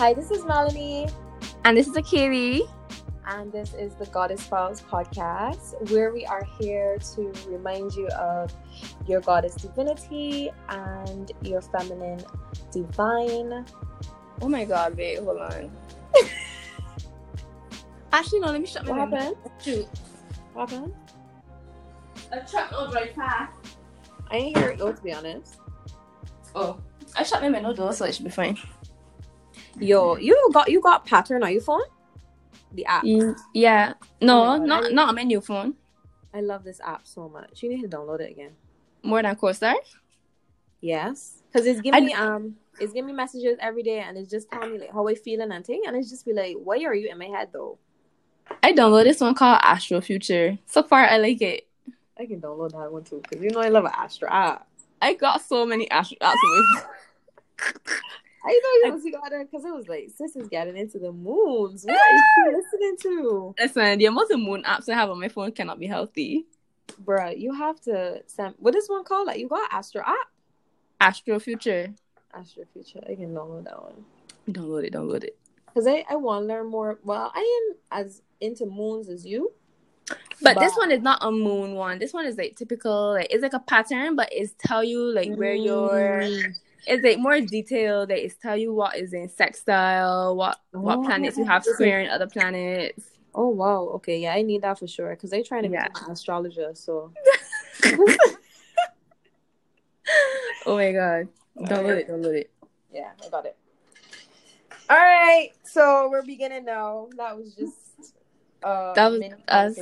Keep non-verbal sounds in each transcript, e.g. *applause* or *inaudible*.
Hi, this is Melanie. And this is Akili. And this is the Goddess Files podcast, where we are here to remind you of your goddess divinity and your feminine divine. Oh my god, wait, hold on. *laughs* Actually, no, let me shut my What happened? Shoot. What happened? A truck will drive past. I didn't hear it go, to be honest. Oh. I shut my window door, so it should be fine. Yo, you got you got pattern on your phone? The app. Yeah. No, Oh not I- not on my new phone. I love this app so much. You need to download it again. More than CoStar. Yes, because it's giving I- me um, it's giving me messages every day, and it's just telling me like how I feeling and thing, and it's just be like, why are you in my head though? I downloaded this one called Astro Future. So far, I like it. I can download that one too, because you know I love an Astra app. I got so many Astro apps. *laughs* *laughs* on my phone. I know you got it because it was like sis is getting into the moons. What are you *laughs* listening to, Listen, the amount of moon apps I have on my phone cannot be healthy. Bruh, You have to send. What is one called? Like you got Astro app? Astro Future. Astro Future. I can download that one. Download it, download it. Because I, I want to learn more. Well, I am as into moons as you. But this one is not a moon one. This one is like typical. Like it's like a pattern, but it's tell you like where your Mm. It's like more detailed. Like it's tell you what is in sextile, what what Oh. planets you have square in other planets. Oh wow. Okay, yeah, I need that for sure. Because they're trying to Yeah. become an astrologer. So *laughs* Oh my god! Download it, download it. yeah, I got it. All right, so we're beginning now. That was just uh That was us.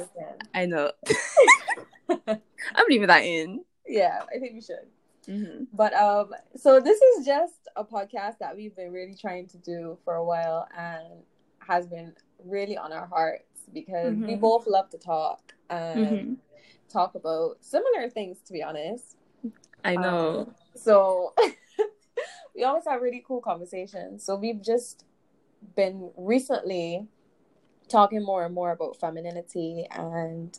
I know. *laughs* *laughs* I'm leaving that in. Yeah, I think we should. Hmm But um, so this is just a podcast that we've been really trying to do for a while and has been really on our hearts because we Mhm. both love to talk and hmm talk about similar things. To be honest, I know. Um, so *laughs* we always have really cool conversations. So we've just been recently talking more and more about femininity and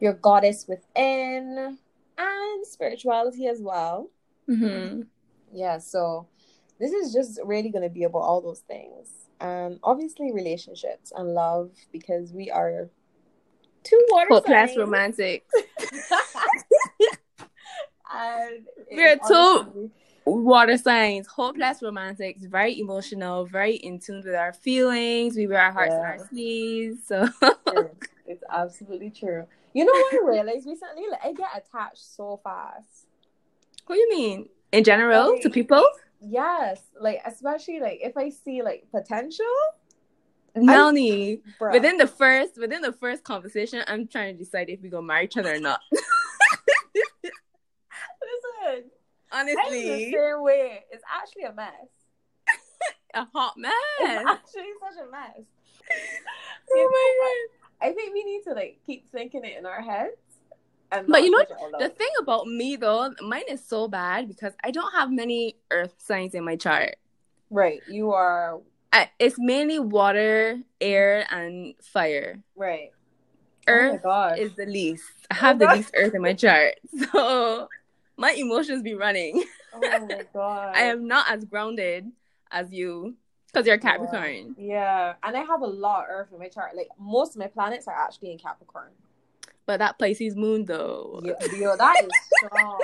your goddess within and spirituality as well. hmm Yeah, so this is just really going to be about all those things. And obviously relationships and love because we are two water signs, Hopeless signs. romantic. *laughs* and We're two- water signs, hopeless romantics, very emotional, very in tune with our feelings. We wear our hearts on Yeah. our sleeves. So. *laughs* It's absolutely true. You know what I realized recently? Like I get attached so fast. what do you mean? In general, to people? Yes, like especially like if I see like potential, Melanie. bro. Within the first within the first conversation, I'm trying to decide if we gonna marry each other or not. listen, I'm the Honestly. same way. It's actually a mess. *laughs* A hot mess. It's actually such a mess. oh my I think we need to like keep thinking it in our heads. And But you know push it all god. The thing about me though, mine is so bad because I don't have many earth signs in my chart. right, you are I, it's mainly water, air, and fire. right. Oh earth oh is the least. I oh have Oh the least earth in my chart. *laughs* So my emotions be running. oh my god. *laughs* I am not as grounded as you because you're a Capricorn. Yeah, and I have a lot of Earth in my chart. Like most of my planets are actually in Capricorn. But that Pisces moon though. Yo, yo, that is strong.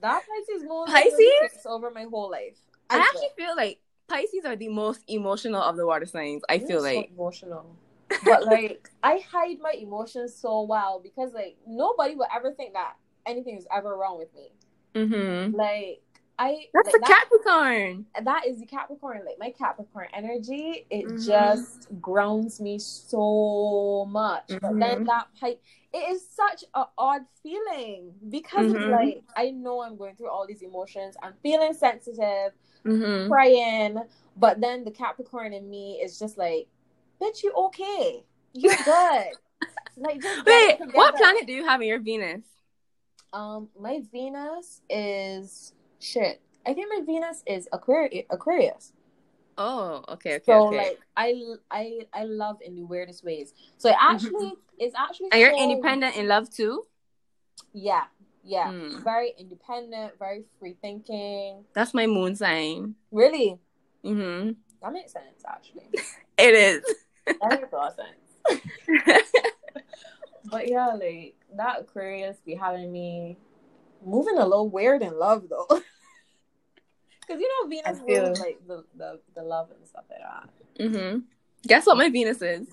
that Pisces moon Pisces? over my whole life. I swear. actually feel like Pisces are the most emotional of the water signs. I You're feel so like. emotional. *laughs* But like I hide my emotions so well because like nobody will ever think that anything is ever wrong with me. Mm-hmm. Like I That's a that, Capricorn. that is the Capricorn. Like my Capricorn energy, it Mhm. just grounds me so much. But then Mhm. that pipe, it is such a odd feeling because it's Mhm. like I know I'm going through all these emotions. I'm feeling sensitive, hmm crying, but then the Capricorn in me is just like, bitch, you okay? You're *laughs* good. like just Wait, what planet do you have in your Venus? Um, my Venus is shit. I think my Venus is Aquarius. Aquarius. Oh, okay, okay, So okay. like I I I love in the weirdest ways. So it actually it's actually and you're so- independent in love too? Yeah, yeah. Mm. Very independent, very free thinking. That's my moon sign. Really, hmm That makes sense, actually. *laughs* It is. That makes a lot of sense. *laughs* But yeah, like that Aquarius be having me moving a little weird in love though. *laughs* Cause you know Venus I feel- like the, the the love and stuff like that. mm-hmm. Guess what my Venus is?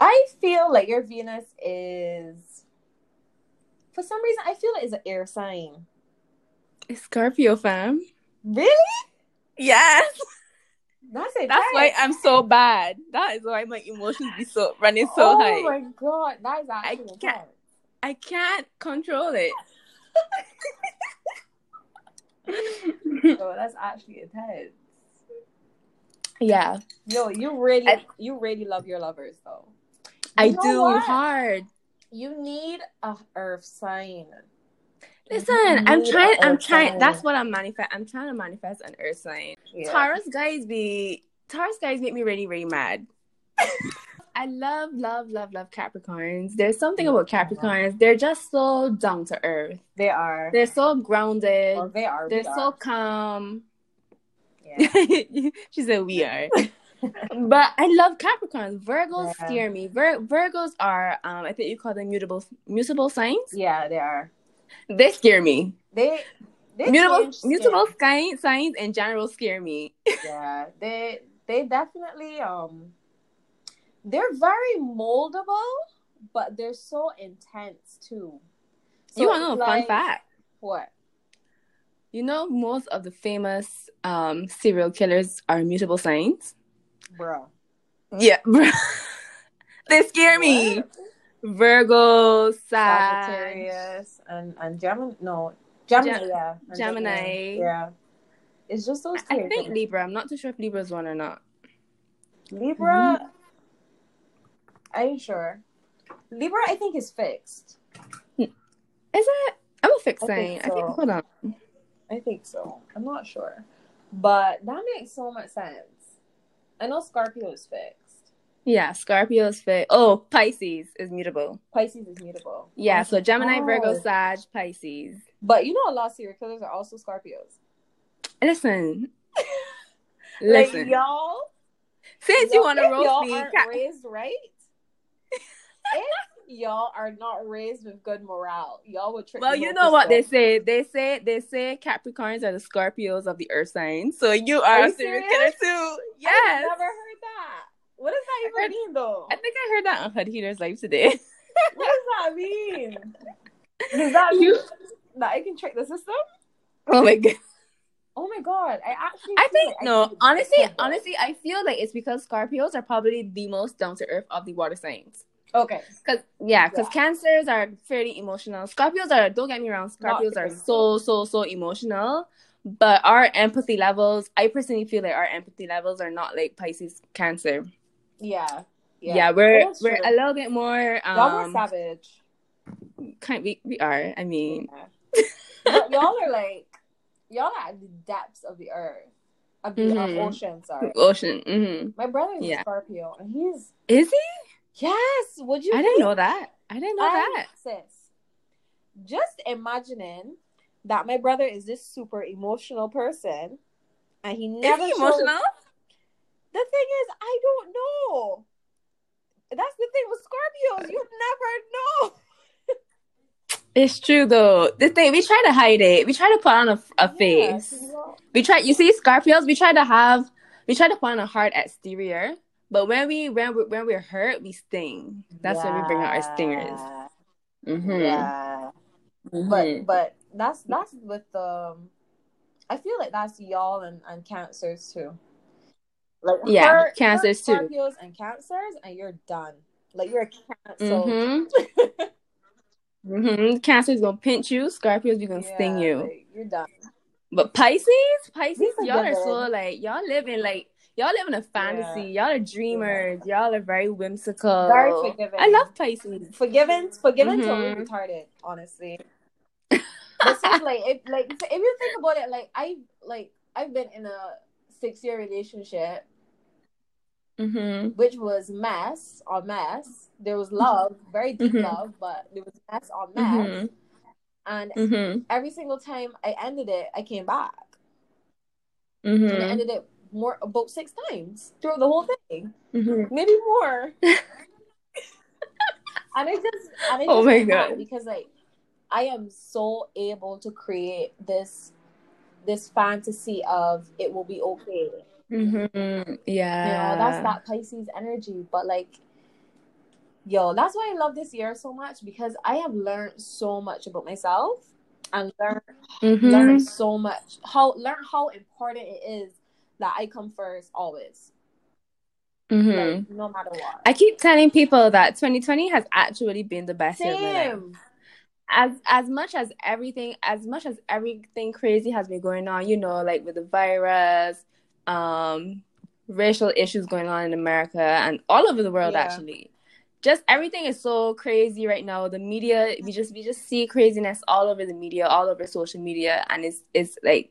I feel like your Venus is for some reason I feel like it's an air sign. It's Scorpio, fam. Really? Yes. That's it. That's why I'm so bad. That is why my emotions be so running so oh high. Oh my god, that is actually can't- intense. I can't control it. *laughs* So *laughs* oh, that's actually intense. yeah, Yo, you really, I- you really love your lovers though. I You know do what? hard. You need a earth sign. Listen, I'm trying. I'm trying. sign. That's what I'm manifest. I'm trying to manifest an earth sign. Yeah. Taurus guys be Taurus guys make me really really mad. *laughs* I love love love love Capricorns. There's something about Capricorns. They're just so down to earth. They are. They're so grounded. Well, they are. They're so are. calm. Yeah. *laughs* she said we *laughs* are. but I love Capricorns. Virgos Yeah. scare me. Vir- Virgos are um I think you call them mutable mutable signs. yeah, they are. They scare me. They. They Mutable mutable skin. sign, signs in general scare me. *laughs* Yeah, they they definitely um. They're very moldable, but they're so intense too. So you want to know a it's fun fact? What? You know most of the famous um serial killers are mutable signs. Bro. Yeah, *laughs* bro. they scare me. What? Virgo, Sag, Sagittarius and and Gemini. No, Gemini. Gem- yeah, and Gemini. Yeah, it's just those. I think Libra. I'm not too sure if Libra's one or not. Libra. Are you sure? Libra, I think is fixed. Is it? I'm a fixed I sign. think I think. Hold on. I think so. I'm not sure, but that makes so much sense. I know Scorpio is fixed. Yeah, Scorpio is fixed. Oh, Pisces is mutable. Pisces is mutable. Yeah, so oh Gemini, Virgo, Oh. Sag, Pisces. But you know, a lot of serial killers are also Scorpios. Listen, *laughs* Like listen. y'all, Since you y'all- want to roast y'all me, aren't Cap- raised right. If y'all are not raised with good morale, y'all would trick. well, you know what they say. They say they say Capricorns are the Scorpios of the Earth sign. So you are, Are a you serial serious? killer too. I've Yes, never heard that. What does that even mean, though? I think I heard that on Hud Heater's live today. *laughs* What does that mean? Does that mean You- that I can trick the system? oh my god. Oh my god! I actually. I think like no. Honestly, I though. honestly, I feel like it's because Scorpios are probably the most down to earth of the water signs. Okay. Cause yeah, cause Yeah. cancers are fairly emotional. Scorpios are don't get me wrong, Scorpios are so so so emotional. But our empathy levels, I personally feel like our empathy levels are not like Pisces, Cancer. Yeah. Yeah, we're we're true. a little bit more y'all more um savage. kind we we are. I mean, Yeah. y'all are like y'all are at the depths of the earth, of the Mhm. ocean. Sorry. ocean. hmm My brother is Yeah. Scorpio, and he's Is he? Yes. Would you? I didn't know that. I didn't know that. sis. Just imagining that my brother is this super emotional person, and he never he emotional? The thing is, I don't know. That's the thing with Scorpios. You never know. *laughs* It's true though. The thing we try to hide it. We try to put on a, a face. Yeah, We try. You see, Scorpios. We try to have. We try to put on a hard exterior, but when we when we when we're hurt, we sting. That's when we bring out our stingers. Mm-hmm. Yeah. Mhm. But but that's that's with um I feel like that's y'all and, and cancers too. Like Yeah, her- cancers her too. Scorpios and cancers and you're done. Like you're a cancer. Mm-hmm. *laughs* mm-hmm. Cancer's gonna pinch you. Scorpios, we gonna sting you. like, you're done. But Pisces, Pisces, y'all are so like y'all live in like y'all live in a fantasy. Y'all are dreamers. Y'all are very whimsical. Very forgiving. I love Pisces. Till Mhm. we're retarded, honestly. *laughs* this is like if like if you think about it, like I like I've been in a six year relationship Mm-hmm. which was mess on mess. There was love, *laughs* very deep Mhm. love, but there was mess on mess. Mm-hmm. And Mm-hmm. every single time I ended it, I came back. Mm-hmm. And I ended it more about six times throughout the whole thing, Mm-hmm. maybe more. *laughs* and I just, and I just Oh my God. because like I am so able to create this this fantasy of it will be okay. Mm-hmm. Yeah. You know, that's that Pisces energy. But like, yo, that's why I love this year so much because I have learned so much about myself and learned Mhm. learn so much. How learn how important it is that I come first always. Mhm. Like, no matter what. I keep telling people that 2020 has actually been the best year of my life. Same. as as much as everything as much as everything crazy has been going on you know like with the virus um racial issues going on in america and all over the world Yeah. actually just everything is so crazy right now the media we just we just see craziness all over the media all over social media and it's it's like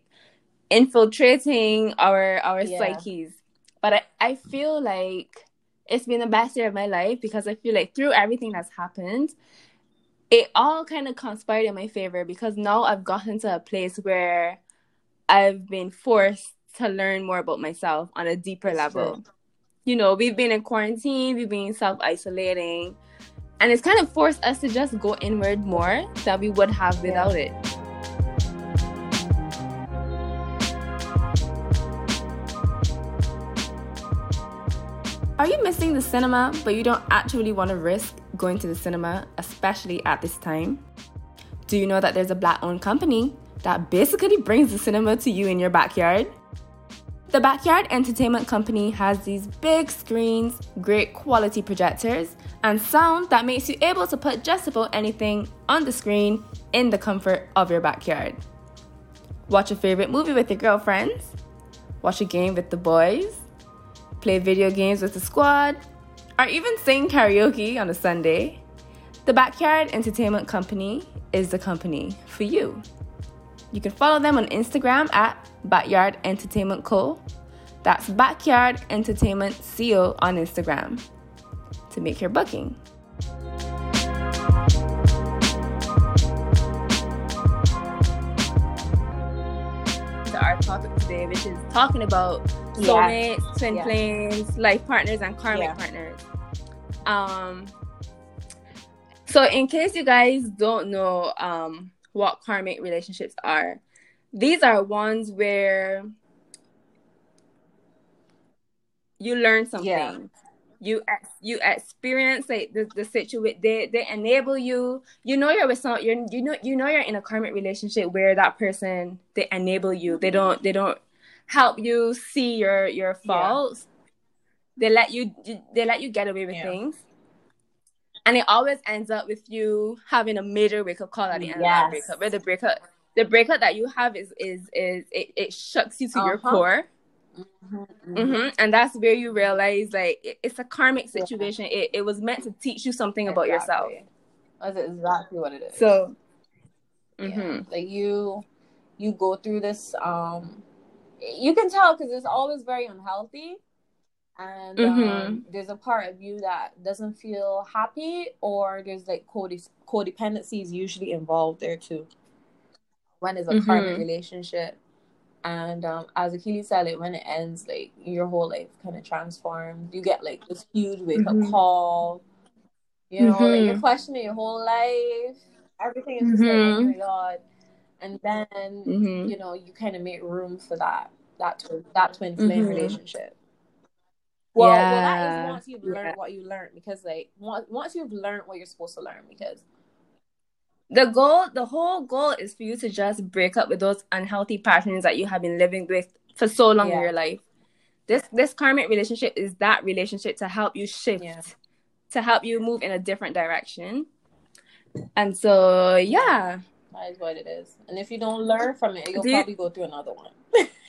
infiltrating our our Yeah. psyches but I, I feel like it's been the best year of my life because i feel like through everything that's happened it all kind of conspired in my favor because now I've gotten to a place where I've been forced to learn more about myself on a deeper It's level. true. You know, we've been in quarantine, we've been self isolating, and it's kind of forced us to just go inward more than we would have Yeah. without it. Are you missing the cinema, but you don't actually want to risk going to the cinema, especially at this time? Do you know that there's a black owned company that basically brings the cinema to you in your backyard? The Backyard Entertainment Company has these big screens, great quality projectors, and sound that makes you able to put just about anything on the screen in the comfort of your backyard. Watch a favorite movie with your girlfriends, watch a game with the boys, play video games with the squad, or even sing karaoke on a Sunday. The Backyard Entertainment Company is the company for you. You can follow them on Instagram at Backyard Entertainment Co. That's Backyard Entertainment Co on Instagram to make your booking. To our topic today, which is talking about Yeah. twin Yeah. flames, life partners, and karmic Yeah. partners. Um, so in case you guys don't know um what karmic relationships are, these are ones where you learn something. You ex- you experience like the, the situation they they enable you you know you're with some you're you know you know you're in a karmic relationship where that person they enable you they don't they don't help you see your your Yeah. faults they let you they let you get away with Yeah. things and it always ends up with you having a major wake up call at the end of that breakup where the breakup the breakup that you have is is is it, it shucks you to your Uh-huh. core Mhm, mhm. hmm and that's where you realize like it, it's a karmic Yeah. situation it, it was meant to teach you something about yourself That's exactly what it is. so Yeah. mhm. like you you go through this um you can tell because it's always very unhealthy and um, Mhm. there's a part of you that doesn't feel happy or there's like code- codependency is usually involved there too when it's a karmic Mhm. relationship and um as Akili said like when it ends like your whole life kind of transforms you get like this huge wake up Mhm. call you know like you're Mhm. questioning your whole life everything is just like oh my god and then Mhm. you know you kind of make room for that that twin that twin flame Mhm. relationship well, well that Yeah. once you've Yeah. learned what you learned because like once, once you've learned what you're supposed to learn because the goal the whole goal is for you to just break up with those unhealthy patterns that you have been living with for so long in your life this this karmic relationship is that relationship to help you shift Yeah. to help you move in a different direction and so yeah that is what it is and if you don't learn from it you'll Do you- probably go through another one *laughs*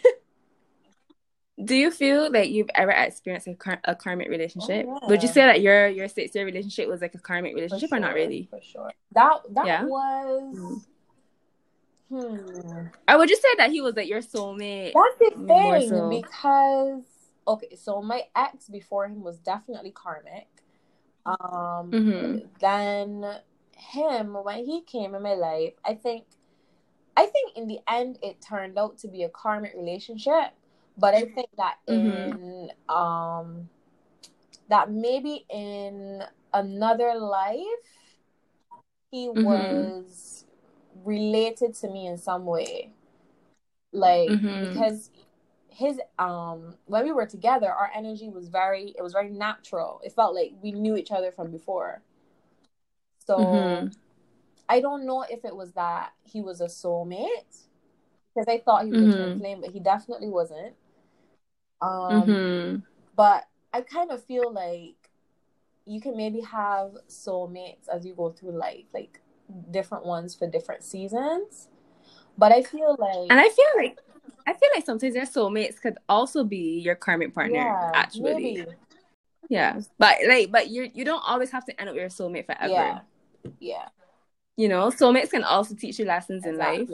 do you feel like you've ever experienced a, kar- a karmic relationship Oh, yeah. would you say that your your six year relationship was like a karmic For relationship or not really for sure that that Yeah? was hmm or would just say that he was like your soulmate That's the thing so. because okay, so my ex before him was definitely karmic. Um, Mhm. then him when he came in my life, I think, I think in the end it turned out to be a karmic relationship, But I think that Mhm. in um that maybe in another life he Mhm. was related to me in some way. Like Mhm. because his um when we were together our energy was very it was very natural. It felt like we knew each other from before. So Mhm. I don't know if it was that he was a soulmate because I thought he was a twin Mhm. flame, but he definitely wasn't. Um, Mhm. but I kind of feel like you can maybe have soulmates as you go through life, like different ones for different seasons. But I feel like And I feel like I feel like sometimes your soulmates could also be your karmic partner. yeah, actually, maybe yeah. But like, but you you don't always have to end up with your soulmate forever. yeah, yeah, You know, soulmates can also teach you lessons in life.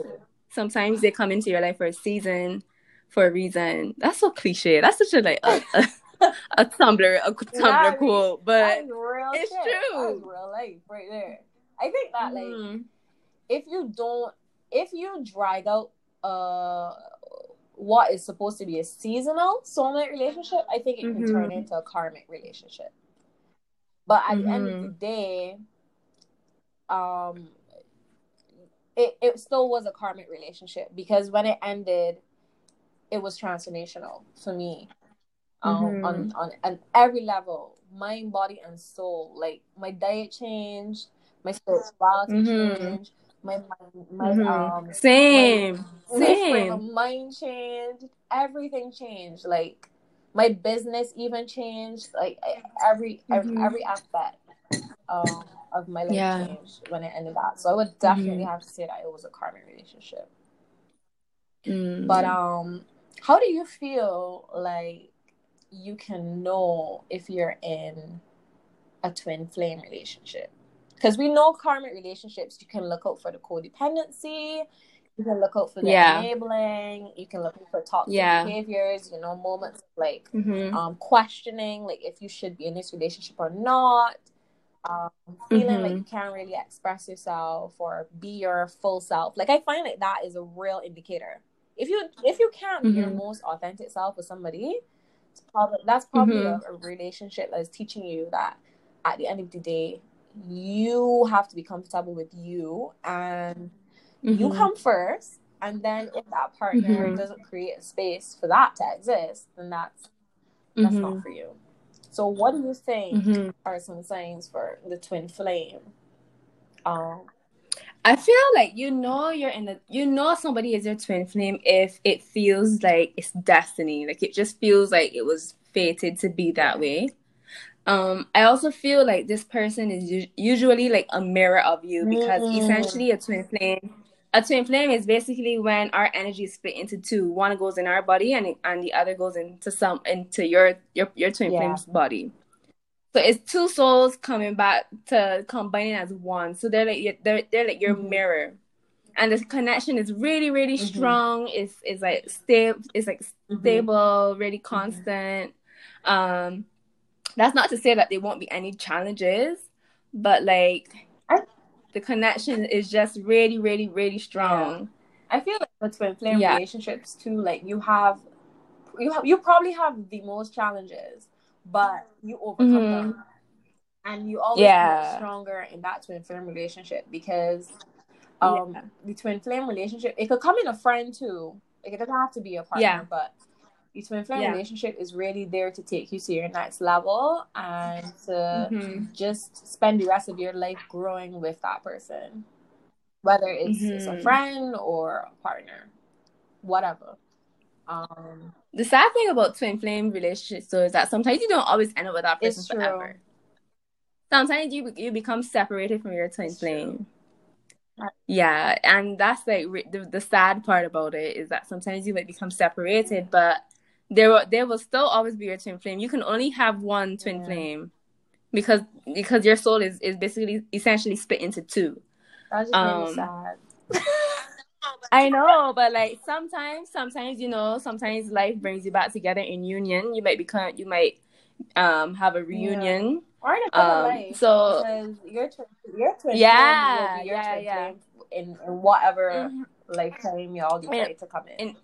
Sometimes they come into your life for a season, for a reason. That's so cliche. That's such a like a, a, a Tumblr a Tumblr Yeah, I mean, quote, but real it's shit. true. That's real life right there. I think that like Mhm. if you don't if you drag out uh what is supposed to be a seasonal soulmate relationship, I think it can Mhm. turn into a karmic relationship. But at the end of Mhm. the day, um it, it still was a karmic relationship because when it ended, it was transformational for me. Um, Mhm. on, on on every level, mind, body, and soul. Like my diet changed, my spirituality Mhm. changed, my mind, my Mhm. um same, my same. of mind changed. Everything changed. Like my business even changed. Like every every, Mhm. every aspect um, of my life Yeah. changed when it ended that. So I would definitely Mhm. have to say that it was a karmic relationship. Mm. But um, how do you feel like you can know if you're in a twin flame relationship? Because we know karmic relationships, you can look out for the codependency, you can look out for the Yeah. enabling, you can look out for toxic Yeah. behaviors, you know, moments of like Mhm. um questioning like if you should be in this relationship or not. Um, feeling like Mhm. you can't really express yourself or be your full self. Like I find like that is a real indicator. If you if you can't be your Mhm. most authentic self with somebody, it's probably that's probably Mhm. a, a relationship that is teaching you that at the end of the day, you have to be comfortable with you and you Mhm. come first. And then if that partner Mhm. doesn't create a space for that to exist, then that's that's Mhm. not for you. So what do you think Mhm. are some signs for the twin flame? Um I feel like you know you're in the you know somebody is your twin flame if it feels like it's destiny. Like it just feels like it was fated to be that way. Um, I also feel like this person is us- usually like a mirror of you because Mm. essentially a twin flame, a twin flame is basically when our energy is split into two. One goes in our body and and the other goes into some into your your your twin Yeah. flame's body. So it's two souls coming back to combining as one. So they're like your- they're they're like your Mhm. mirror, and this connection is really really Mhm. strong. It's it's like stable. It's like Mhm. stable, really constant. Um, that's not to say that there won't be any challenges, but like I- the connection is just really really really strong. I feel like with twin flame Yeah. relationships too, like you have you have you probably have the most challenges, but you overcome Mhm. them. And you always Yeah. get stronger in that twin flame relationship because um Yeah. the twin flame relationship it could come in a friend too. Like it doesn't have to be a partner, Yeah. but the twin flame Yeah. relationship is really there to take you to your next level and to Mhm. just spend the rest of your life growing with that person whether it's, it's a Mhm. friend or a partner whatever um The sad thing about twin flame relationships though is that sometimes you don't always end up with that person true. forever. Sometimes you you become separated from your twin It's flame. Right. Yeah, and that's like re- the, the sad part about it is that sometimes you might become separated, but there will there will still always be your twin flame. You can only have one twin Yeah. flame because because your soul is is basically essentially split into two. That's just Um, sad *laughs* I know, but like sometimes, sometimes you know, sometimes life brings you back together in union. You might become, you might um have a reunion. or in another Um, life so because your twin your twin Yeah, flame will be your yeah, twin yeah. in, in whatever Mhm. lifetime y'all decide to come in And-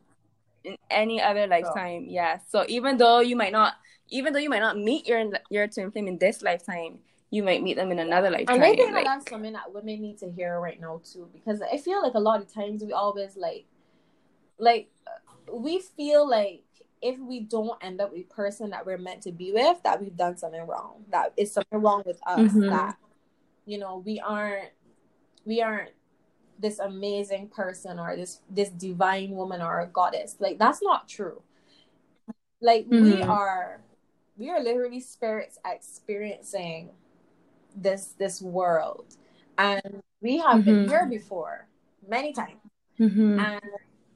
in any other lifetime. So. Yeah. So even though you might not, even though you might not meet your your twin flame in this lifetime, you might meet them in another lifetime. And I think like, that's something that women need to hear right now too, because I feel like a lot of times we always like, like, we feel like if we don't end up with the person that we're meant to be with, that we've done something wrong. That is something wrong with us. Mm-hmm. That you know we aren't we aren't this amazing person or this this divine woman or a goddess. Like that's not true. Like mm-hmm. we are we are literally spirits experiencing this this world and we have mm-hmm. been here before many times mm-hmm. and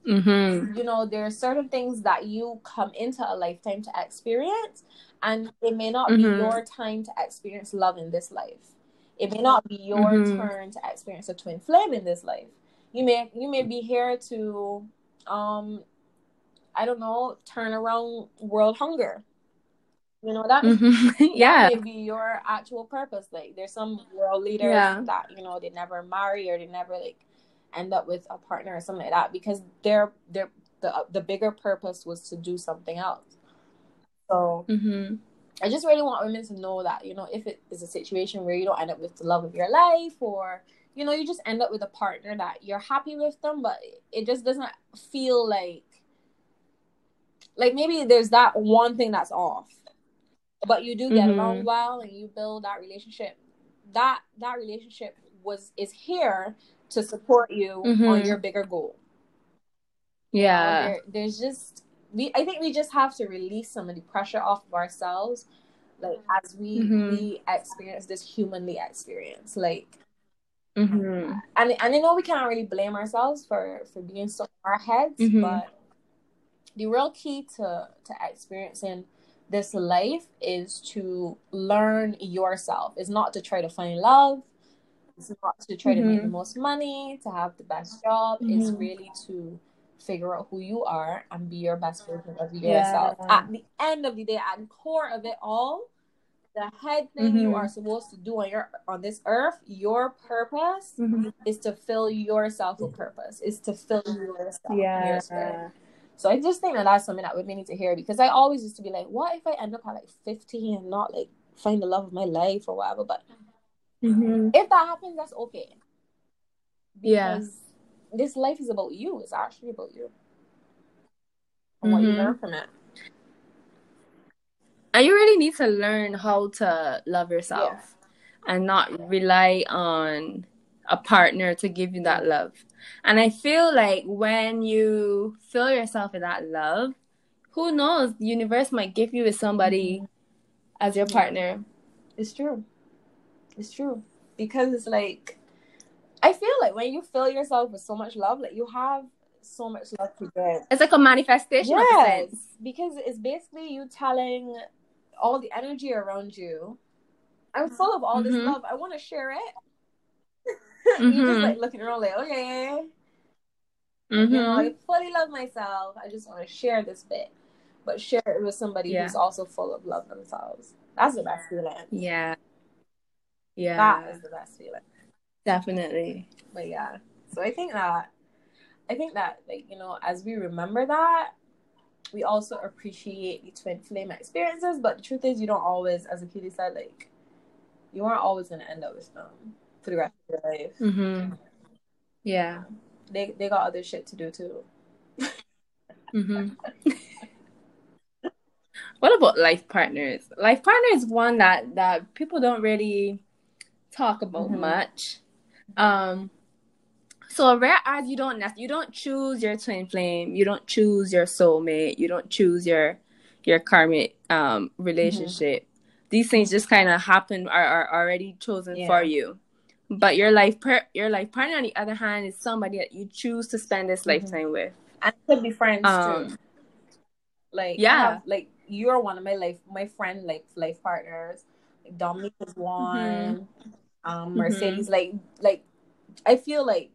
mm-hmm. you know there are certain things that you come into a lifetime to experience and it may not be mm-hmm. your time to experience love in this life it may not be your mm-hmm. turn to experience a twin flame in this life you may you may be here to um i don't know turn around world hunger you know that, mm-hmm. *laughs* yeah that may be your actual purpose like there's some world leaders yeah. that you know they never marry or they never like end up with a partner or something like that because their their the the bigger purpose was to do something else so mm-hmm. i just really want women to know that you know if it is a situation where you don't end up with the love of your life or you know you just end up with a partner that you're happy with them but it just doesn't feel like like maybe there's that one thing that's off but you do get mm-hmm. along well and you build that relationship that that relationship was is here to support you mm-hmm. on your bigger goal yeah you know, there, there's just we i think we just have to release some of the pressure off of ourselves like as we mm-hmm. we experience this humanly experience like mm-hmm. and and I know we can't really blame ourselves for for being so in our heads mm-hmm. but the real key to to experiencing this life is to learn yourself. It's not to try to find love. It's not to try mm-hmm. to make the mm-hmm. most money, to have the best job. Mm-hmm. It's really to figure out who you are and be your best version of yourself. Yeah. At the end of the day, at the core of it all, the head thing mm-hmm. you are supposed to do on your on this earth, your purpose mm-hmm. is to fill yourself with purpose. Is to fill yourself. Yeah. Your so I just think that that's something that women need to hear because I always used to be like, what if I end up at like 50 and not like find the love of my life or whatever? But mm-hmm. if that happens, that's okay. Because yeah. this life is about you. It's actually about you. And mm-hmm. what you mm-hmm. learn from it. And you really need to learn how to love yourself yeah. and not rely on a partner to give you that love. And I feel like when you fill yourself with that love, who knows, the universe might give you with somebody as your partner. It's true. It's true. Because it's like I feel like when you fill yourself with so much love, like you have so much love to give. It's like a manifestation yes, Because it's basically you telling all the energy around you, I'm full of all mm-hmm. this love. I want to share it mm-hmm. *laughs* you just like looking around like, okay. Mm-hmm. You know, I fully love myself. I just want to share this bit. But share it with somebody yeah. who's also full of love themselves. That's the best feeling. Yeah. Yeah. That is the best feeling. Definitely. But yeah. So I think that I think that like, you know, as we remember that, we also appreciate the twin flame experiences. But the truth is you don't always, as Akili said, like you aren't always gonna end up with them for the rest of your life. Mm-hmm. Yeah, they they got other shit to do too. mm-hmm. *laughs* what about life partners? Life partner is one that that people don't really talk about mm-hmm. much. Um, so rare as you don't you don't choose your twin flame, you don't choose your soulmate, you don't choose your your karmic um relationship. Mm-hmm. These things just kind of happen are, are already chosen yeah. for you. But your life per- your life partner on the other hand is somebody that you choose to spend this mm-hmm. lifetime with. And could be friends um, too. Like yeah, have, like you're one of my life my friend like life partners. Like Dominique is one. Mm-hmm. Um mm-hmm. Mercedes mm-hmm. like like I feel like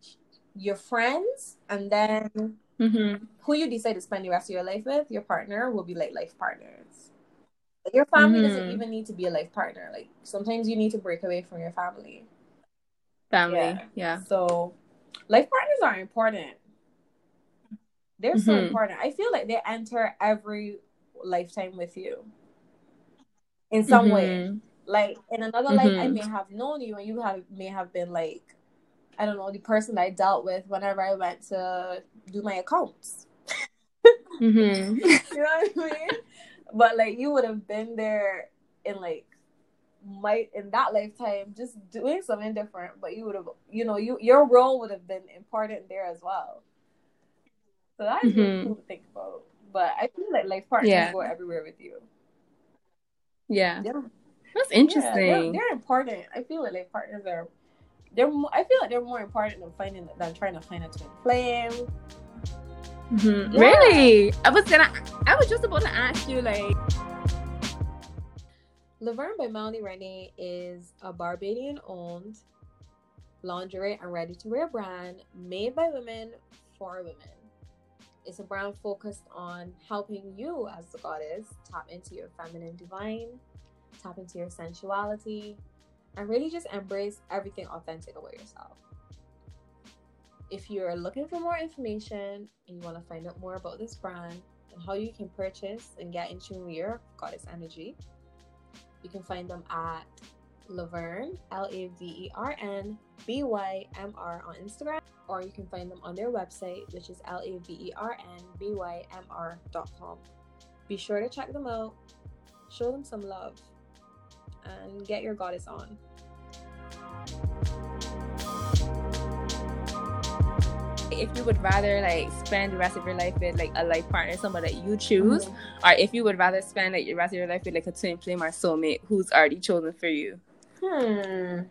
your friends and then mm-hmm. who you decide to spend the rest of your life with, your partner will be like life partners. Like your family doesn't mm-hmm. even need to be a life partner. Like sometimes you need to break away from your family family. Yeah. yeah. So life partners are important. they're mm-hmm. so important. I feel like they enter every lifetime with you in some mm-hmm. way. Like in another life, I mm-hmm. may have known you, and you have may have been like, I don't know, the person I dealt with whenever I went to do my accounts. mm-hmm. *laughs* you know what I mean? But like, you would have been there in like might in that lifetime just doing something different. But you would have you know you your role would have been important there as well. So that is mm-hmm. really cool to think about. But i feel like life partners yeah. go everywhere with you. Yeah, yeah. that's interesting yeah, they're, they're, important. I feel like life partners are they're more, i feel like they're more important than finding than trying to find a twin flame mm-hmm. really? I was gonna i was just about to ask you like Lavern by Melanie Renee is a Barbadian owned lingerie and ready to wear brand made by women for women. It's a brand focused on helping you as the goddess tap into your feminine divine, tap into your sensuality, and really just embrace everything authentic about yourself. If you're looking for more information and you want to find out more about this brand and how you can purchase and get in tune with your goddess energy, you can find them at Lavern, L A V E R N B Y M R on Instagram, or you can find them on their website, which is L A V E R N B Y M R.com. Be sure to check them out, show them some love, and get your goddess on. If you would rather like spend the rest of your life with like a life partner, someone that you choose, mm-hmm. or if you would rather spend like the rest of your life with like a twin flame or soulmate who's already chosen for you? Hmm.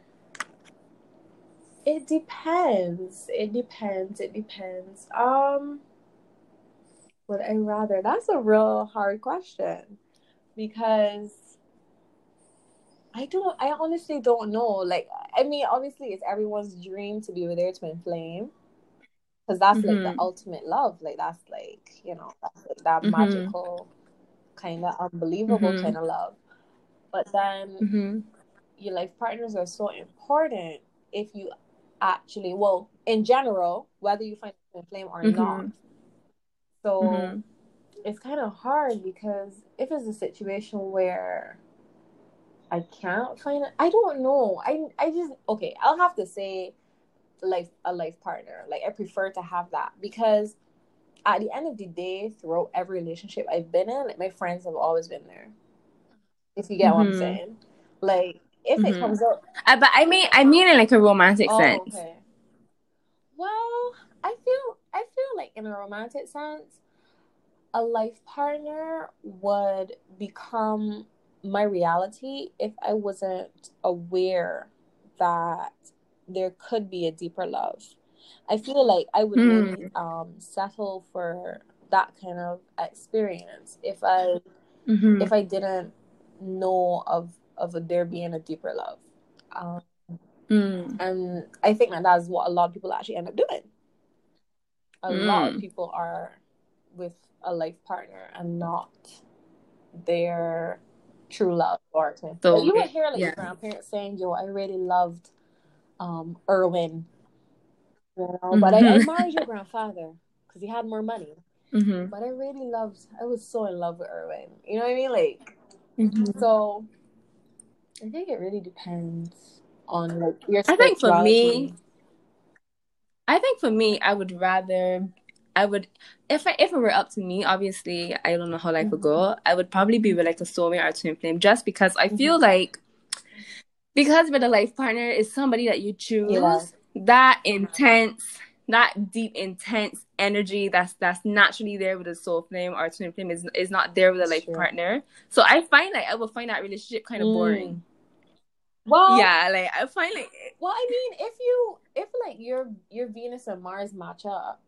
It depends. It depends. It depends. Um would I rather? That's a real hard question because I don't I honestly don't know. Like I mean obviously it's everyone's dream to be with their twin flame because that's mm-hmm. like the mm-hmm. ultimate love like that's like you know that's like that mm-hmm. magical kind of unbelievable mm-hmm. kind of love but then mm-hmm. your life partners are so important if you actually well in general whether you find a flame or mm-hmm. not so it's kind of hard because if it's a situation where I can't find it, I don't know. I I just okay. I'll have to say life a life partner. Like I prefer to have that because at the end of the day, throughout every relationship I've been in, like my friends have always been there. If you get mm-hmm. what I'm mm-hmm. saying, like if mm-hmm. it comes up, uh, but I mean, I mean in like a romantic oh, sense. Okay. Well, I feel I feel like in a romantic sense, a life partner would become my reality if I wasn't aware that there could be a deeper love. I feel like I would mm. maybe um, settle for that kind of experience if I mm-hmm. if I didn't know of of there being a deeper love. Um, mm. And I think that that's what a lot of people actually end up doing. A mm. lot of people are with a life partner and not their true love or so, you would hear like yeah. grandparents saying, "Yo, I really loved um, Irwin. You know, mm-hmm. but I, I admired your *laughs* grandfather because he had more money. Mm-hmm. But I really loved. I was so in love with Irwin. You know what I mean? Like, mm-hmm. so I think it really depends on like your. I think for me, I think for me, I would rather. I would if I, if it were up to me, obviously I don't know how life would go. Mm-hmm. I would probably be with like a soulmate or twin flame, just because I feel mm-hmm. like because with a life partner is somebody that you choose yeah. that intense that deep intense energy that's that's naturally there with a soul flame or twin flame is is not there with a life partner so i find like i will find that relationship kind of mm. boring well yeah like i find like well i mean if you if like your your venus and mars match up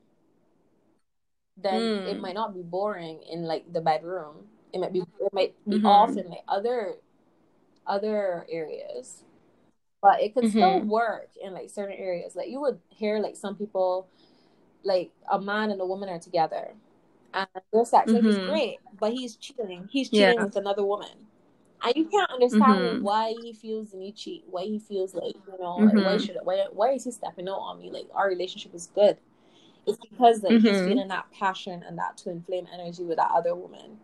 then mm. it might not be boring in like the bedroom it might be it might be mm-hmm. off in like other other areas but it could mm-hmm. still work in like certain areas like you would hear like some people like a man and a woman are together and their sex mm-hmm. is great but he's cheating he's cheating yeah. with another woman and you can't understand mm-hmm. why he feels the need cheat why he feels like you know like, why mm-hmm. should why, why is he stepping out on me like our relationship is good it's because like he's Mhm. feeling that passion and that twin flame energy with that other woman.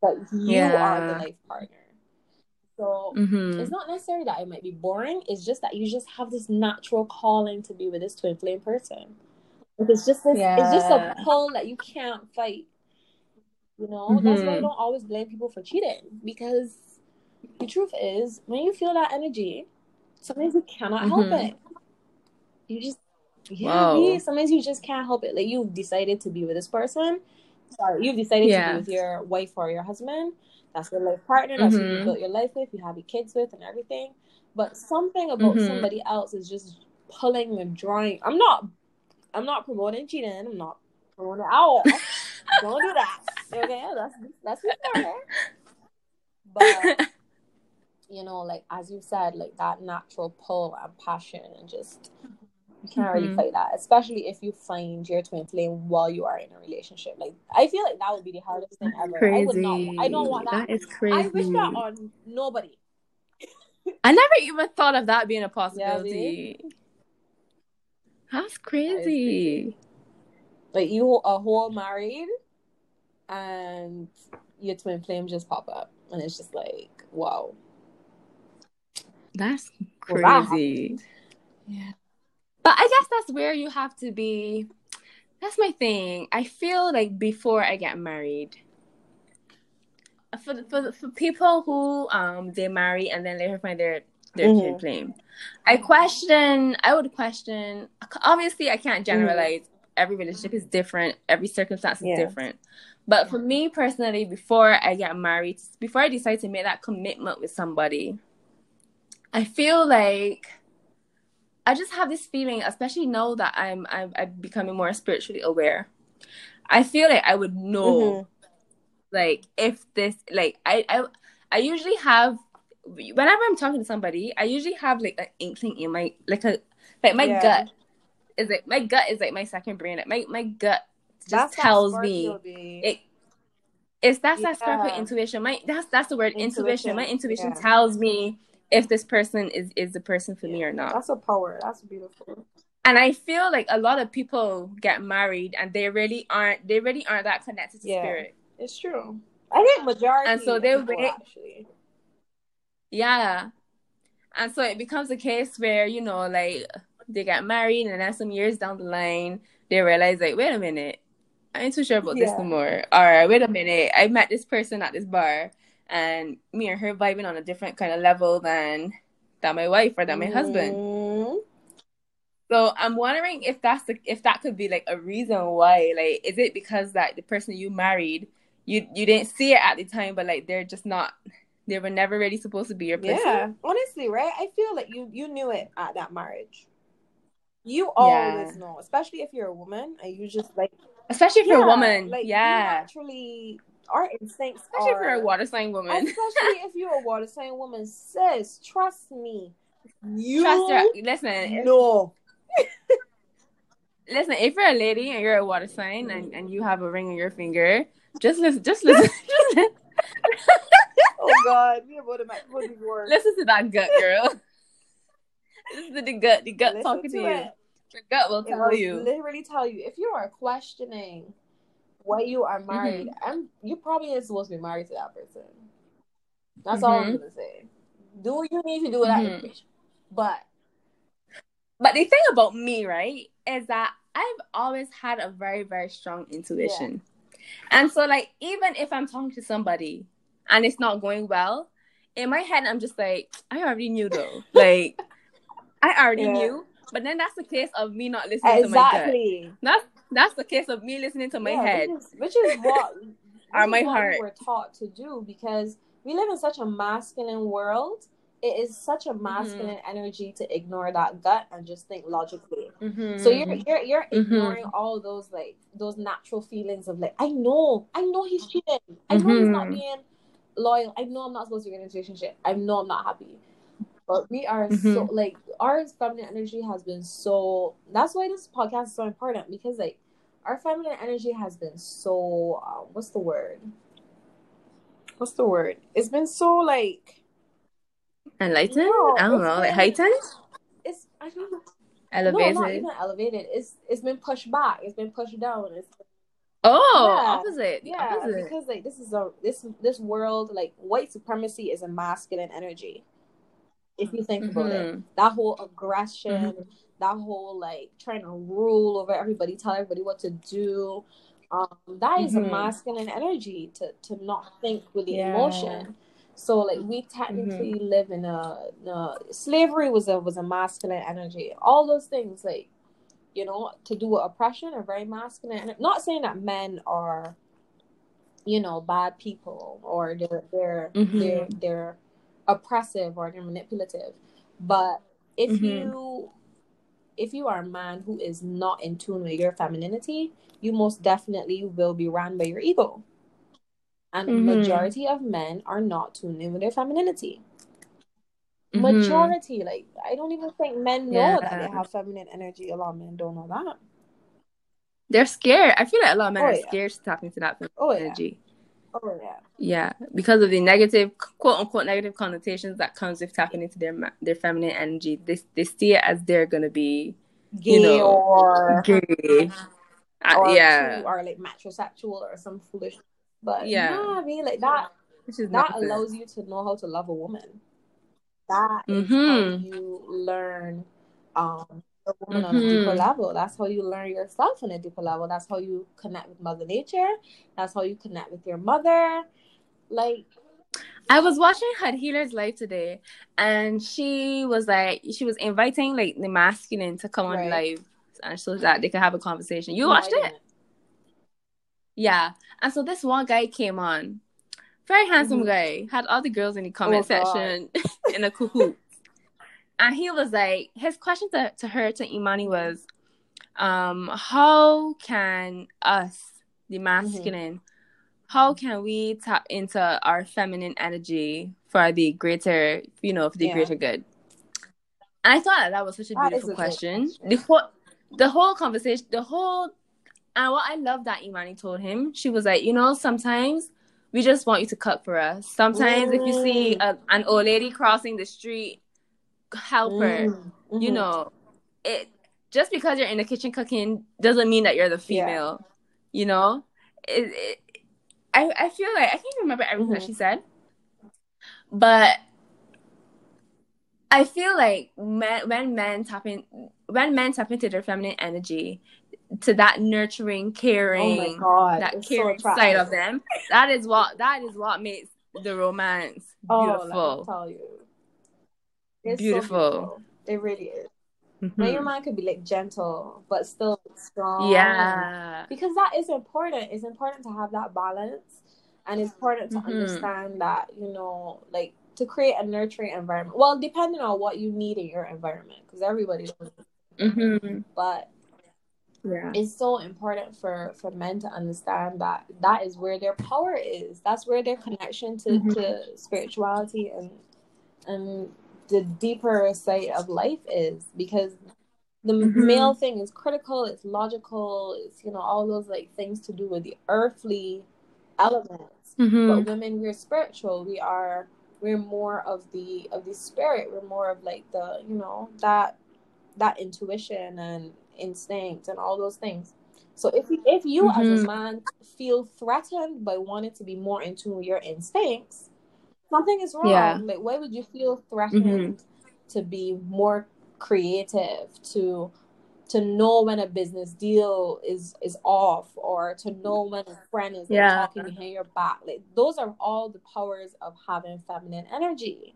But you Yeah. are the life partner. So Mm-hmm. it's not necessarily that it might be boring. It's just that you just have this natural calling to be with this twin flame person. Like, It's just this, it's just a pull that you can't fight. You know, that's why I Mhm. don't always blame people for cheating because the truth is, when you feel that energy, sometimes you cannot help Mhm. it. You just, yeah, me, sometimes you just can't help it. Like you've decided to be with this person. Sorry, you've decided to be with your wife or your husband. That's your life partner. That's who you Mhm. built your life with. You have your kids with and everything. But something about Mhm. somebody else is just pulling and drawing. I'm not. I'm not promoting cheating. I'm not promoting it at all. *laughs* Don't do that. Okay, that's that's before. *laughs* But you know, like as you said, like that natural pull and passion, and just you can't really Mhm. fight that. Especially if you find your twin flame while you are in a relationship. Like I feel like that would be the hardest thing ever. I would not. Crazy. I don't want that. That is crazy. I wish that on nobody. I never even thought of that being a *laughs* Yeah, possibility. That's crazy. crazy. Like you a whole married, and your twin flame just pop up, and it's just like wow. That's Well, that crazy. Yeah. But I guess that's where you have to be. That's my thing. I feel like before I get married, for for for people who um they marry and then later find their their Mhm. flame, I question. I would question. Obviously, I can't generalize. Every relationship is different. Every circumstance is Yeah. different. But for me personally, before I get married, before I decide to make that commitment with somebody, I feel like I just have this feeling, especially now that I'm I'm, I'm becoming more spiritually aware. I feel like I would know, Mhm. like if this, like I I I usually have whenever I'm talking to somebody, I usually have like an inkling in my like a like my Yeah. gut is like my gut is like my second brain. Like my my gut just That's that tells me it it's that's that Scorpio Yeah. intuition. My that's that's the word intuition. Intuition, My intuition yeah. tells me if this person is is the person for me or not. That's a power. That's beautiful. And I feel like a lot of people get married and they really aren't they really aren't that connected to Yeah. spirit. It's true. I think majority And so they people, wait- actually. Yeah. And so it becomes a case where, you know, like they get married and then some years down the line they realize like, wait a minute, I ain't too sure about this Yeah. no more. Or wait a minute, I met this person at this bar and me and her vibing on a different kind of level than than my wife or than my husband. Mhm. So I'm wondering if that's the, if that could be like a reason why. Like, is it because that the person you married, you you didn't see it at the time, but like they're just not, they were never really supposed to be your person. Yeah, honestly, right? I feel like you you knew it at that marriage. You always know, especially if you're a woman and you just like Especially if you're a woman. Like you yeah. naturally, our instincts Especially if you're a water sign woman. Especially if you're a *laughs* water sign woman, sis. Trust me. You Trust her. Listen, No. *laughs* listen. If you're a lady and you're a water sign and, and you have a ring on your finger, just listen. Just *laughs* listen. just li- Oh God, me about to make what do you listen to that gut, girl. listen to the gut. The gut Listen talking to, to you. it. The gut will It tell will you. literally tell you if you are questioning why you are married. Mm-hmm. I'm you probably ain't supposed to be married to that person. That's all I'm Mhm. gonna say. Do what you need to do with that Mhm. information. But But the thing about me, right, is that I've always had a very, very strong intuition. And so, like, even if I'm talking to somebody and it's not going well, in my head, I'm just like, I already knew though. *laughs* like, I already Yeah. knew. But then that's the case of me not listening to my gut. That's that's the case of me listening to my Yeah, head. Which is, which is what *laughs* Or my what heart. we were taught to do because we live in such a masculine world. It is such Mm-hmm. a masculine energy to ignore that gut and just think logically. Mhm. So you're you're you're Mhm. ignoring all those like those natural feelings of like I know I know he's cheating. I know he's not Mhm. being loyal. I know I'm not supposed to be in a relationship. I know I'm not happy. But we are so like our feminine energy has been so. That's why this podcast is so important because like our feminine energy has been so. Uh, what's the word? What's the word? It's been so like enlightened? No, I don't it's know, like been- heightened? it's I don't know. elevated. No, not even elevated. It's it's been pushed back. It's been pushed down. It's oh, Yeah. opposite. yeah, opposite. because like this is a this this world like white supremacy is a masculine energy. If you think about it, Mhm. that whole aggression, Mhm. that whole like trying to rule over everybody, tell everybody what to do. Um, that is a masculine energy to to not think with the Yeah. Mm-hmm. emotion. So like we technically live in a, a slavery was a was a masculine energy. All those things like you know to do with oppression are very masculine. And not saying that men are you know bad people or they're they're Mhm. they're they're oppressive or they're manipulative, but if Mhm. you if you are a man who is not in tune with your femininity, you most definitely will be ran by your ego. And Mhm. majority of men are not tuned in with their femininity. Mhm. Majority, like I don't even think men know that they have feminine energy. A lot of men don't know that. They're scared. I feel like a lot of men Oh, are yeah. scared to tap into that Oh yeah. Oh yeah. Yeah, because of the negative, quote unquote, negative connotations that comes with tapping into their their feminine energy. They they see it as they're gonna be Gay know, or gay. *laughs* Uh, yeah, too, or like metrosexual or some foolish. But Yeah. yeah, I mean like that. which is That allows you to know how to love a woman. That is Mhm. how you learn um a woman on a deeper Mhm. level. That's how you learn yourself on a deeper level. That's how you connect with Mother Nature. That's how you connect with your mother. Like I was watching Had Healer's live today, and she was like, she was inviting like the masculine to come on Right. live, and so that they could have a conversation. You no, watched it? Yeah. And so this one guy came on, very handsome Mhm. guy, had all the girls in the comment Oh, section *laughs* in a cahoot. And he was like, his question to, to her, to Imani was, um, how can us, the Mm-hmm. masculine, how can we tap into our feminine energy for the greater, you know, for the Yeah. greater good? And I thought that, that was such a That beautiful a question. question. The whole, the whole conversation, the whole, and what I love that Imani told him, she was like, you know, sometimes we just want you to cut for us. Sometimes if you see a, an old lady crossing the street, help her. Mm, You mhm. know, it just because you're in the kitchen cooking doesn't mean that you're the Yeah. female. You know, it, it, I I feel like I can't remember everything that Mhm. she said, but I feel like men, when men tap in, when men tap into their feminine energy, to that nurturing, Oh caring, my god. that it's so caring side of them, that is what that is what makes the romance Oh, me beautiful. It's so Beautiful. It really is. When your mind could be like gentle but still strong. Yeah. Because that is important. It's important to have that balance. And it's important to Mhm. understand that, you know, like to create a nurturing environment. Well, depending on what you need in your environment, because everybody does. hmm But Yeah. it's so important for for men to understand that that is where their power is. That's where their connection to, Mhm. to spirituality and and the deeper side of life is because the Mhm. male thing is critical, it's logical, it's you know all those like things to do with the earthly elements. hmm But women, we're spiritual. We are we're more of the of the spirit. We're more of like the you know that that intuition and instinct and all those things. So if you, if you as a Mhm. man feel threatened by wanting to be more in tune with your instincts, something is wrong. Yeah. Like why would you feel threatened to be more creative to to know when a business deal is is off or to know when a friend is like, Yeah. talking behind your back like those are all the powers of having feminine energy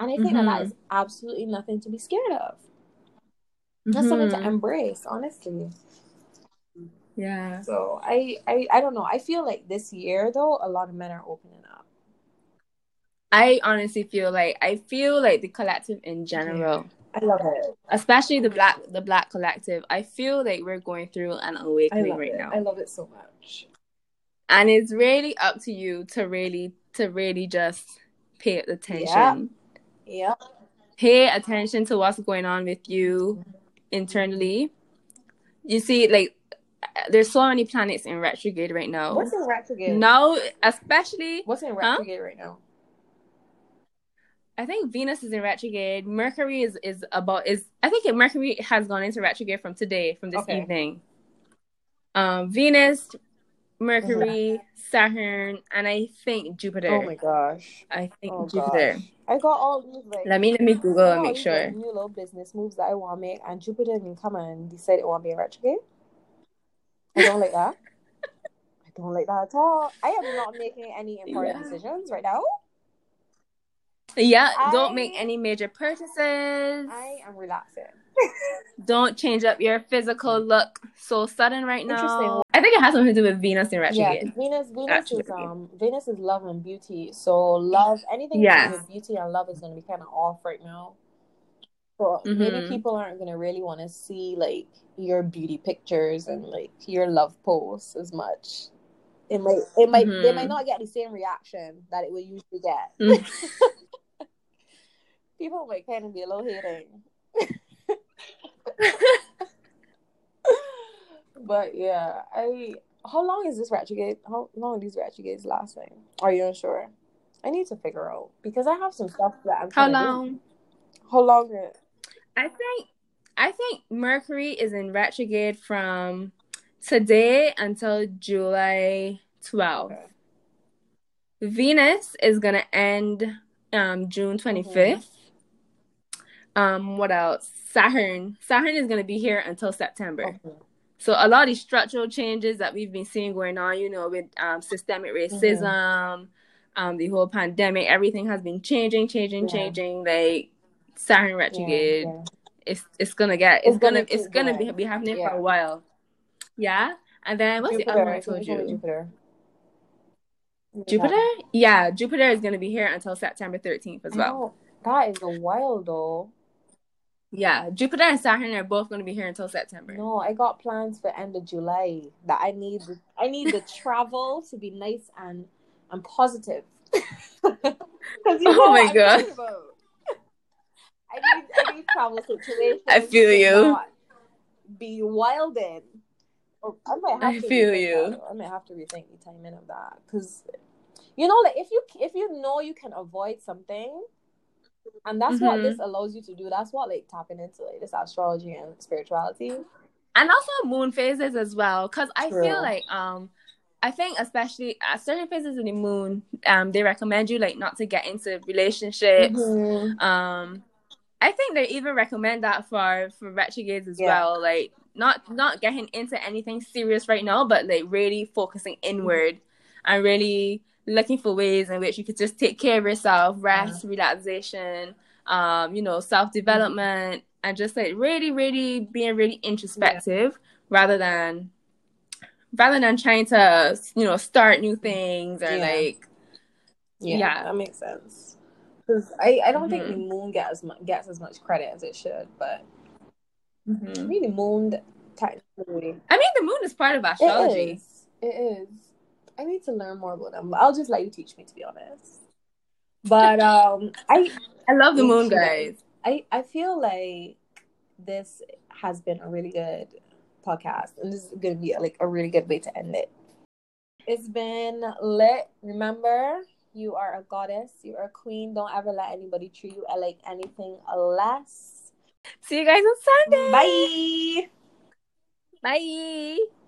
and i think that that Mhm. is absolutely nothing to be scared of that's something to embrace honestly Yeah. so I, I i don't know i feel like this year though a lot of men are opening up I honestly feel like I feel like the collective in general, i love it especially the black the black collective, I feel like we're going through an awakening right it now. i love it so much and it's really up to you to really to really just pay attention. yeah yeah. Pay attention to what's going on with you internally. You see, like there's so many planets in retrograde right now. what's in retrograde Now, especially what's in retrograde right now I think Venus is in retrograde. Mercury is is about is I think Mercury has gone into retrograde from today, from this okay. evening. Um, Venus, Mercury. *laughs* Saturn, and I think Jupiter. Oh my gosh! I think oh Jupiter. Gosh. I got all these like. Let me let me Google and make sure. New little business moves that I want to make, and Jupiter didn't come and decide it want to be a retrograde. I don't like that. *laughs* I don't like that at all. I am not making any important yeah. decisions right now. Yeah, I, don't make any major purchases. I am relaxing. don't change up your physical look so sudden right now. I think it has something to do with Venus in retrograde. Yeah, Venus, Venus is um, Venus is love and beauty. So love, anything yes. with beauty and love is going to be kind of off right now. So mm-hmm. maybe people aren't going to really want to see like your beauty pictures and like your love posts as much. It might, it might, mm-hmm. they might not get the same reaction that it would usually get. Mm. *laughs* people might kind of be a little hating. *laughs* but yeah, I. How long is this retrograde? How long are these retrogrades lasting? Are you unsure? I need to figure out because I have some stuff that I'm. How long? Do. How long? Is... I think I think Mercury is in retrograde from today until July 12th. Okay. Venus is gonna end um, June 25th. Mm-hmm. Um, what else? Saturn. Saturn is gonna be here until September. Okay. So a lot of these structural changes that we've been seeing going on, you know, with um, systemic racism, mm-hmm. um, the whole pandemic, everything has been changing, changing, yeah. changing. Like Saturn retrograde. Yeah, yeah it's it's gonna get it's, it's gonna, gonna it's gonna be, be happening for a while. Yeah, and then what's Jupiter, the other one I told you? Jupiter. Jupiter? Yeah, Jupiter is gonna be here until September thirteenth as well. that is a while though. Yeah, Jupiter and Saturn are both going to be here until September. No, I got plans for end of July that I need. I need the *laughs* travel to be nice and and positive. *laughs* You oh know oh my god! I need I need travel situations. I feel you. Be wilding. Oh, I might have I to feel you. That. I might have to rethink the timing of that because you know, like if you if you know you can avoid something, and that's mm-hmm. what this allows you to do. That's what like tapping into like this astrology and spirituality, and also moon phases as well. Because I feel like um. I think especially at certain phases of the moon, um, they recommend you like not to get into relationships, mm-hmm. um, I think they even recommend that for for retrogrades as yeah. well. Like not not getting into anything serious right now, but like really focusing inward and really looking for ways in which you could just take care of yourself, rest, yeah. relaxation, um, you know, self development, and just like really, really being really introspective yeah. rather than rather than trying to you know start new things or like yeah, yeah. that makes sense because I, I don't mm-hmm. think the moon gets as much gets as much credit as it should, but mm-hmm. I mean the moon technically. I mean the moon is part of astrology. It is. It is. I need to learn more about them. I'll just let you teach me to be honest. But um, I *laughs* I love the moon, guys. I I feel like this has been a really good podcast, and this is going to be like a really good way to end it. It's been lit. Remember, you are a goddess. You are a queen. Don't ever let anybody treat you like anything less. See you guys on Sunday. Bye. Bye.